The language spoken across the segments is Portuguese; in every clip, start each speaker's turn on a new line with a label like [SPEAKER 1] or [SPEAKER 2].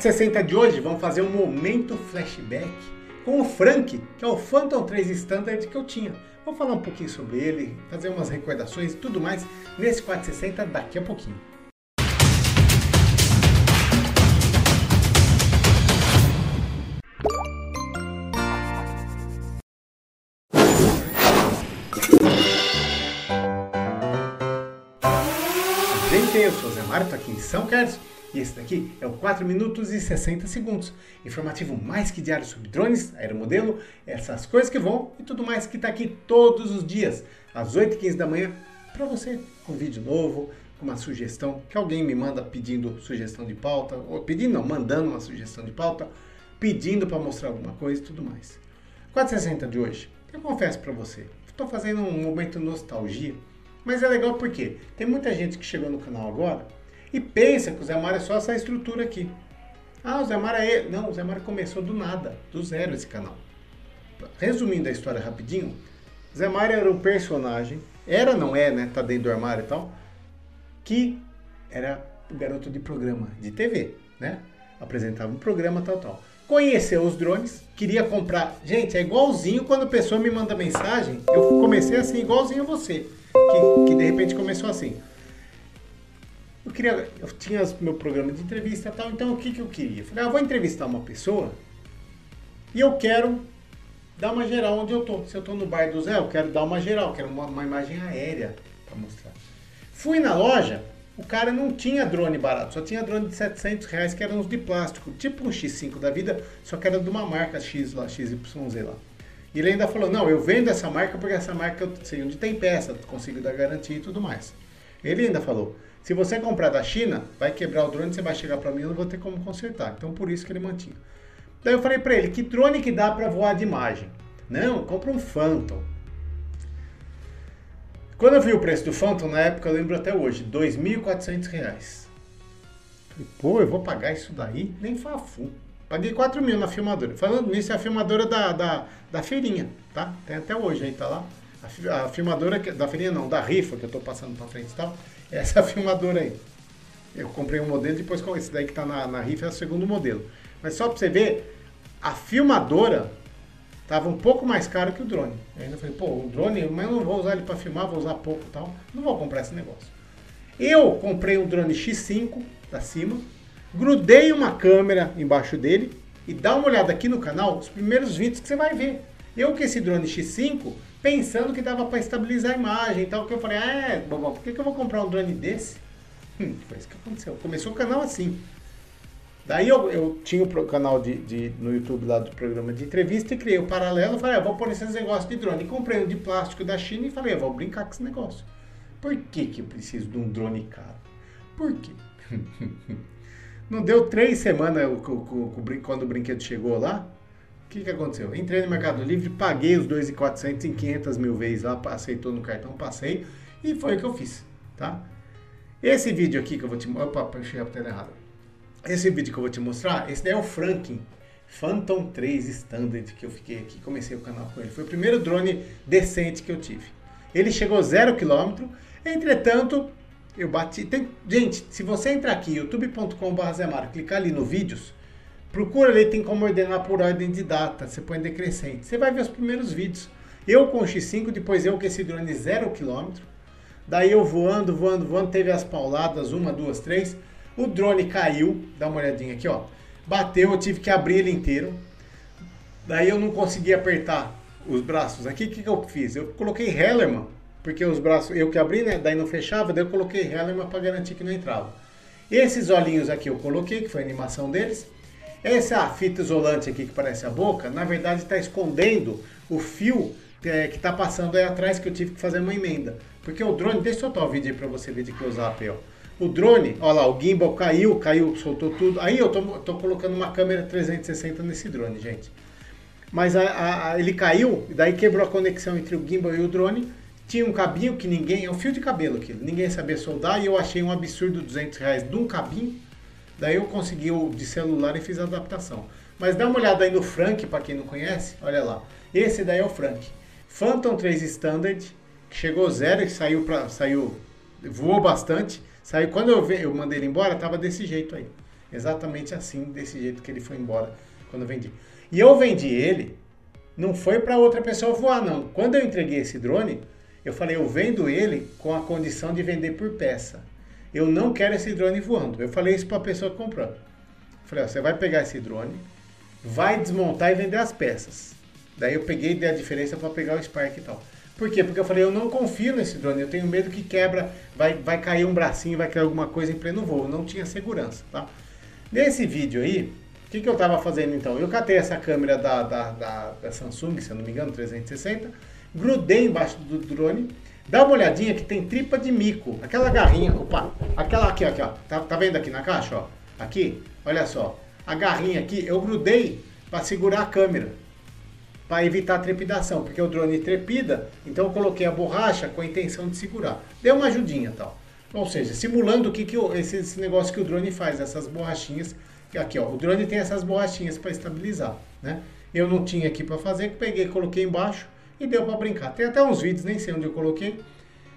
[SPEAKER 1] 460 de hoje, vamos fazer um momento flashback com o Frank, que é o Phantom 3 Standard que eu tinha. Vou falar um pouquinho sobre ele, fazer umas recordações e tudo mais nesse 460 daqui a pouquinho. Gente, eu sou o Zé tô aqui em São Carlos e esse daqui é o 4 minutos e 60 segundos. Informativo mais que diário sobre drones, aeromodelo, essas coisas que vão e tudo mais que está aqui todos os dias, às 8h15 da manhã, para você, com um vídeo novo, com uma sugestão, que alguém me manda pedindo sugestão de pauta, ou pedindo não, mandando uma sugestão de pauta, pedindo para mostrar alguma coisa e tudo mais. 460 de hoje, eu confesso para você, estou fazendo um momento nostalgia, mas é legal porque tem muita gente que chegou no canal agora e pensa que o Zé Mário é só essa estrutura aqui. Ah, o Zé Mário é ele. Não, o Zé Mário começou do nada, do zero esse canal. Resumindo a história rapidinho, Zé Mário era um personagem, era, não é, né? Tá dentro do armário e tal, que era o garoto de programa de TV, né? Apresentava um programa tal, tal. Conheceu os drones, queria comprar. Gente, é igualzinho quando a pessoa me manda mensagem. Eu comecei assim, igualzinho a você, que, que de repente começou assim eu queria, eu tinha meu programa de entrevista e tal, então o que, que eu queria? falei, ah, vou entrevistar uma pessoa e eu quero dar uma geral onde eu tô. Se eu tô no bar do Zé, eu quero dar uma geral, quero uma, uma imagem aérea para mostrar. Fui na loja, o cara não tinha drone barato, só tinha drone de 700 reais que eram uns de plástico, tipo um X5 da vida, só que era de uma marca X lá, XYZ lá. E ele ainda falou, não, eu vendo essa marca porque essa marca eu sei onde tem peça, consigo dar garantia e tudo mais. Ele ainda falou, se você comprar da China, vai quebrar o drone, você vai chegar para mim, eu não vou ter como consertar. Então por isso que ele mantinha. Daí eu falei para ele, que drone que dá para voar de imagem? Não, compra um Phantom. Quando eu vi o preço do Phantom, na época eu lembro até hoje, R$ 2.400. Falei, pô, eu vou pagar isso daí? Nem fafu. Paguei 4 mil na filmadora. Falando nisso, é a filmadora da, da, da feirinha, tá? Tem até hoje aí, tá lá. A, filmadora da feirinha não, da rifa que eu tô passando pra frente e tal essa filmadora aí. Eu comprei um modelo, depois com esse daí que está na, na rifa é o segundo modelo. Mas só para você ver, a filmadora estava um pouco mais caro que o drone. Eu ainda falei, pô, o drone, mas eu não vou usar ele para filmar, vou usar pouco e tal. Não vou comprar esse negócio. Eu comprei um drone X5 da cima, grudei uma câmera embaixo dele e dá uma olhada aqui no canal, os primeiros vídeos que você vai ver. Eu com esse drone X5 pensando que dava para estabilizar a imagem e tal, que eu falei, ah, é, bobão, por que, que eu vou comprar um drone desse? Hum, foi isso que aconteceu. Começou o canal assim. Daí eu, eu tinha o canal de, de, no YouTube lá do programa de entrevista e criei o paralelo. Falei, ah, vou pôr esses negócios de drone. E comprei um de plástico da China e falei, ah, vou brincar com esse negócio. Por que, que eu preciso de um drone caro? Por quê? Não deu três semanas quando o brinquedo chegou lá, o que, que aconteceu? Entrei no Mercado Livre, paguei os 2.400 em 500 mil vezes lá, aceitou no cartão, passei e foi o que eu fiz, tá? Esse vídeo aqui que eu vou te opa, puxei a tela errada. Esse vídeo que eu vou te mostrar, esse daí é o Franklin Phantom 3 Standard que eu fiquei aqui, comecei o canal com ele. Foi o primeiro drone decente que eu tive. Ele chegou zero quilômetro, entretanto, eu bati. Tem, gente, se você entrar aqui, youtube.com.br, clicar ali no vídeos, Procura ali, tem como ordenar por ordem de data. Você põe decrescente. Você vai ver os primeiros vídeos. Eu com o X5, depois eu com esse drone zero quilômetro. Daí eu voando, voando, voando, teve as pauladas, uma, duas, três. O drone caiu, dá uma olhadinha aqui, ó. Bateu, eu tive que abrir ele inteiro. Daí eu não consegui apertar os braços aqui. O que, que eu fiz? Eu coloquei Hellerman, porque os braços, eu que abri, né? Daí não fechava, daí eu coloquei Hellerman para garantir que não entrava. Esses olhinhos aqui eu coloquei, que foi a animação deles. Essa fita isolante aqui que parece a boca, na verdade está escondendo o fio é, que está passando aí atrás que eu tive que fazer uma emenda. Porque o drone, deixa eu soltar o vídeo aí para você ver de ó. O drone, olha lá, o gimbal caiu, caiu, soltou tudo. Aí eu tô, tô colocando uma câmera 360 nesse drone, gente. Mas a, a, ele caiu, daí quebrou a conexão entre o gimbal e o drone. Tinha um cabinho que ninguém, é um fio de cabelo aquilo, ninguém sabia soldar e eu achei um absurdo 200 reais de um cabinho Daí eu consegui o de celular e fiz a adaptação. Mas dá uma olhada aí no Frank, para quem não conhece, olha lá. Esse daí é o Frank. Phantom 3 Standard, que chegou zero e saiu para saiu voou bastante. Saiu quando eu, eu mandei ele embora, tava desse jeito aí. Exatamente assim, desse jeito que ele foi embora quando eu vendi. E eu vendi ele, não foi para outra pessoa voar, não. Quando eu entreguei esse drone, eu falei, eu vendo ele com a condição de vender por peça. Eu não quero esse drone voando. Eu falei isso para a pessoa que comprou. Eu falei, ó, você vai pegar esse drone, vai desmontar e vender as peças. Daí eu peguei a diferença para pegar o Spark e tal. Por quê? Porque eu falei, eu não confio nesse drone, eu tenho medo que quebra, vai, vai cair um bracinho, vai cair alguma coisa em pleno voo. Não tinha segurança, tá? Nesse vídeo aí, o que, que eu estava fazendo então? Eu catei essa câmera da, da, da, da, Samsung, se eu não me engano, 360, grudei embaixo do drone, dá uma olhadinha que tem tripa de mico, aquela garrinha, opa, aquela aqui, aqui, ó, tá, tá vendo aqui na caixa, ó? Aqui, olha só, a garrinha aqui, eu grudei para segurar a câmera, para evitar a trepidação, porque o drone trepida, então eu coloquei a borracha com a intenção de segurar. Deu uma ajudinha tal. Ou seja, simulando o que, que esse, esse negócio que o drone faz, essas borrachinhas Aqui, ó, o drone tem essas borrachinhas para estabilizar, né? Eu não tinha aqui para fazer, peguei, coloquei embaixo e deu para brincar. Tem até uns vídeos, nem sei onde eu coloquei,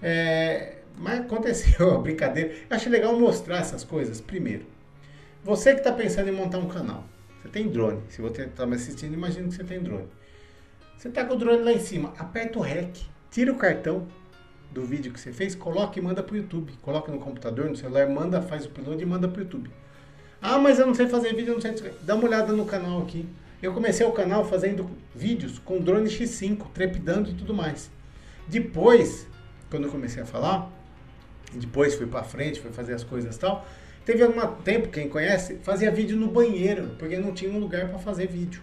[SPEAKER 1] é, mas aconteceu a brincadeira. Eu achei legal mostrar essas coisas primeiro. Você que está pensando em montar um canal, você tem drone. Se você está me assistindo, imagina que você tem drone. Você está com o drone lá em cima, aperta o REC, tira o cartão do vídeo que você fez, coloca e manda para o YouTube. Coloca no computador, no celular, manda, faz o upload e manda para o YouTube. Ah, mas eu não sei fazer vídeo, não sei. Dá uma olhada no canal aqui. Eu comecei o canal fazendo vídeos com drone X5, trepidando e tudo mais. Depois, quando eu comecei a falar, depois fui para frente, fui fazer as coisas tal. Teve algum tempo, quem conhece, fazia vídeo no banheiro, porque não tinha um lugar para fazer vídeo.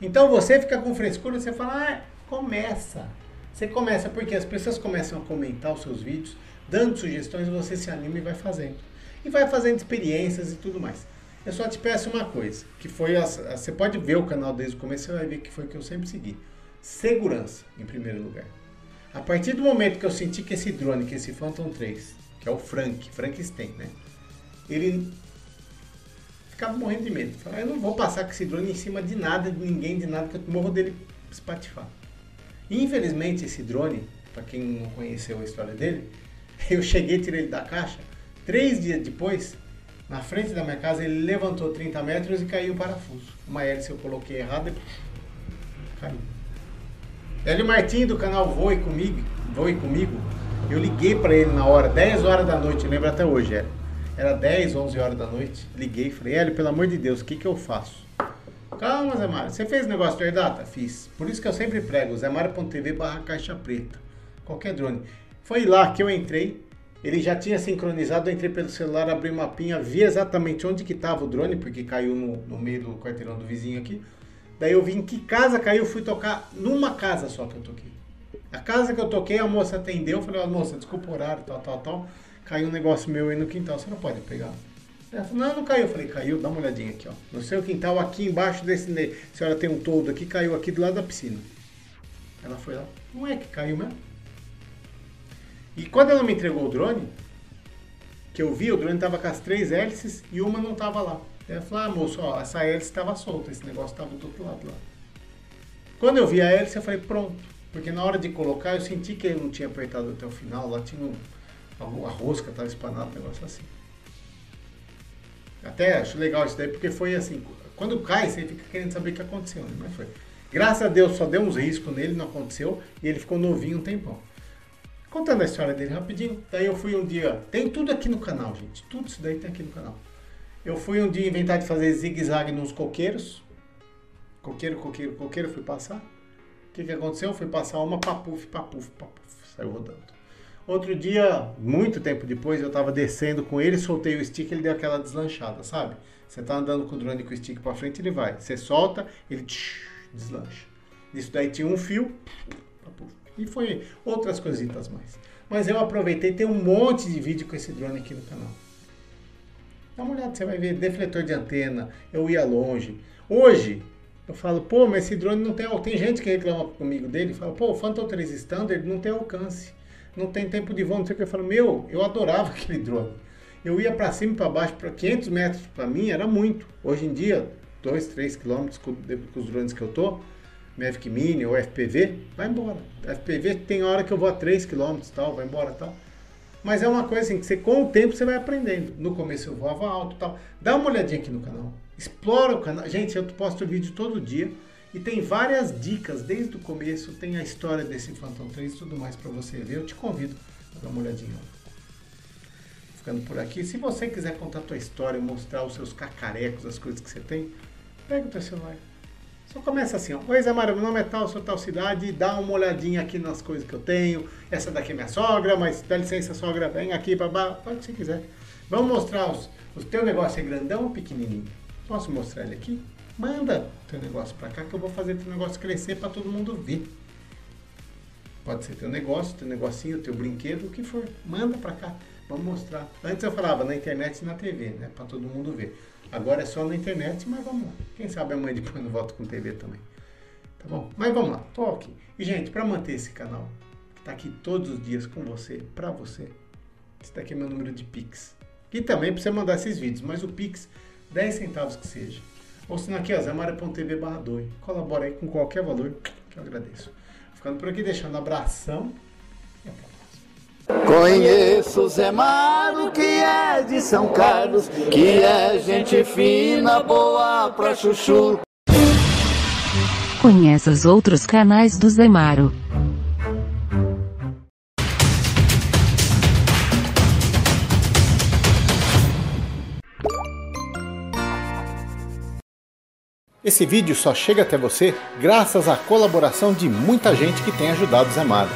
[SPEAKER 1] Então você fica com frescura, você fala, ah, começa. Você começa porque as pessoas começam a comentar os seus vídeos, dando sugestões, você se anima e vai fazendo e vai fazendo experiências e tudo mais. Eu só te peço uma coisa, que foi a, a, você pode ver o canal desde o começo, você vai ver que foi o que eu sempre segui. Segurança, em primeiro lugar. A partir do momento que eu senti que esse drone, que esse Phantom 3, que é o Frank, Frankenstein, né? Ele ficava morrendo de medo. Falava, eu não vou passar com esse drone em cima de nada, de ninguém, de nada, que eu morro dele espatifar. Infelizmente, esse drone, para quem não conheceu a história dele, eu cheguei, tirei ele da caixa, Três dias depois, na frente da minha casa, ele levantou 30 metros e caiu o parafuso. Uma hélice eu coloquei errado e caiu. Hélio Martins do canal Voe Comigo, Voe Comigo, eu liguei para ele na hora, 10 horas da noite, lembro até hoje, Hélio. Era 10, 11 horas da noite, liguei e falei, Hélio, pelo amor de Deus, o que, que eu faço? Calma, Zé Mário, você fez negócio de Airdata? Fiz. Por isso que eu sempre prego, zemário.tv barra caixa preta. Qualquer drone. Foi lá que eu entrei, ele já tinha sincronizado, eu entrei pelo celular, abri o mapinha, vi exatamente onde que estava o drone, porque caiu no, no meio do quarteirão do vizinho aqui. Daí eu vi em que casa caiu, fui tocar numa casa só que eu toquei. A casa que eu toquei, a moça atendeu, falei, ó, moça, desculpa o horário, tal, tal, tal. Caiu um negócio meu aí no quintal, você não pode pegar. Ela falou, não, não caiu. Eu falei, caiu, dá uma olhadinha aqui, ó. No seu quintal, aqui embaixo desse. A senhora tem um todo aqui, caiu aqui do lado da piscina. Ela foi lá, não é que caiu mesmo? E quando ela me entregou o drone, que eu vi, o drone estava com as três hélices e uma não estava lá. Ela falou, ah, moço, ó, essa hélice estava solta, esse negócio estava do outro lado lá. Quando eu vi a hélice, eu falei, pronto. Porque na hora de colocar, eu senti que ele não tinha apertado até o final, lá tinha um, a rosca estava espanada, um negócio assim. Até acho legal isso daí, porque foi assim, quando cai, você fica querendo saber o que aconteceu, né? Mas foi. Graças a Deus só deu uns riscos nele, não aconteceu, e ele ficou novinho um tempão. Contando a história dele rapidinho, daí eu fui um dia. Tem tudo aqui no canal, gente. Tudo isso daí tem aqui no canal. Eu fui um dia inventar de fazer zigue-zague nos coqueiros. Coqueiro, coqueiro, coqueiro, fui passar. O que, que aconteceu? Fui passar uma papuf, papuf, papuf. Saiu rodando. Outro dia, muito tempo depois, eu tava descendo com ele, soltei o stick, ele deu aquela deslanchada, sabe? Você tá andando com o drone com o stick para frente, ele vai. Você solta, ele tsh, deslancha. Isso daí tinha um fio, papuf. E foi outras coisitas mais. Mas eu aproveitei, tem um monte de vídeo com esse drone aqui no canal. Dá uma olhada, você vai ver defletor de antena, eu ia longe. Hoje, eu falo, pô, mas esse drone não tem... Tem gente que reclama comigo dele, fala, pô, o Phantom 3 Standard não tem alcance, não tem tempo de voo, não sei o que. Eu falo, meu, eu adorava aquele drone. Eu ia para cima e para baixo, para 500 metros para mim era muito. Hoje em dia, 2, 3 quilômetros com, com os drones que eu tô, Mavic Mini ou FPV, vai embora. FPV tem hora que eu vou a 3 km tal, vai embora tal. Mas é uma coisa assim que você, com o tempo você vai aprendendo. No começo eu voava alto tal. Dá uma olhadinha aqui no canal. Explora o canal. Gente, eu posto vídeo todo dia. E tem várias dicas desde o começo. Tem a história desse Phantom 3 e tudo mais para você ver. Eu te convido a dar uma olhadinha. Ficando por aqui. Se você quiser contar a tua história, mostrar os seus cacarecos, as coisas que você tem, pega o teu celular. Só começa assim, ó. Oi Zé Mário, meu nome é tal, sou tal cidade, dá uma olhadinha aqui nas coisas que eu tenho. Essa daqui é minha sogra, mas dá licença, sogra, vem aqui, babá, faz o que você quiser. Vamos mostrar os. O teu negócio é grandão ou pequenininho? Posso mostrar ele aqui? Manda teu negócio para cá que eu vou fazer teu negócio crescer para todo mundo ver. Pode ser teu negócio, teu negocinho, teu brinquedo, o que for. Manda para cá. Vamos mostrar. Antes eu falava na internet e na TV, né? Para todo mundo ver. Agora é só na internet, mas vamos lá. Quem sabe amanhã depois não volto com TV também. Tá bom? Mas vamos lá, toque. E gente, para manter esse canal, que tá aqui todos os dias com você, para você, esse daqui é meu número de Pix. E também para você mandar esses vídeos, mas o Pix, 10 centavos que seja. Ou se não aqui, ó, zamara.tv barra Colabora aí com qualquer valor, que eu agradeço. Ficando por aqui, deixando abração
[SPEAKER 2] Conheço Zé Maro, que é de São Carlos, que é gente fina, boa pra chuchu.
[SPEAKER 3] Conheça os outros canais do Zé Maro.
[SPEAKER 1] Esse vídeo só chega até você graças à colaboração de muita gente que tem ajudado o Zé Maro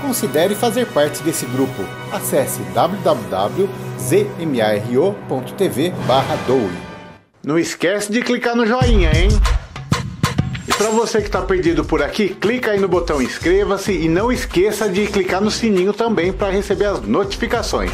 [SPEAKER 1] considere fazer parte desse grupo. Acesse www.zmaro.tv doe. Não esquece de clicar no joinha, hein? E para você que está perdido por aqui, clica aí no botão inscreva-se e não esqueça de clicar no sininho também para receber as notificações.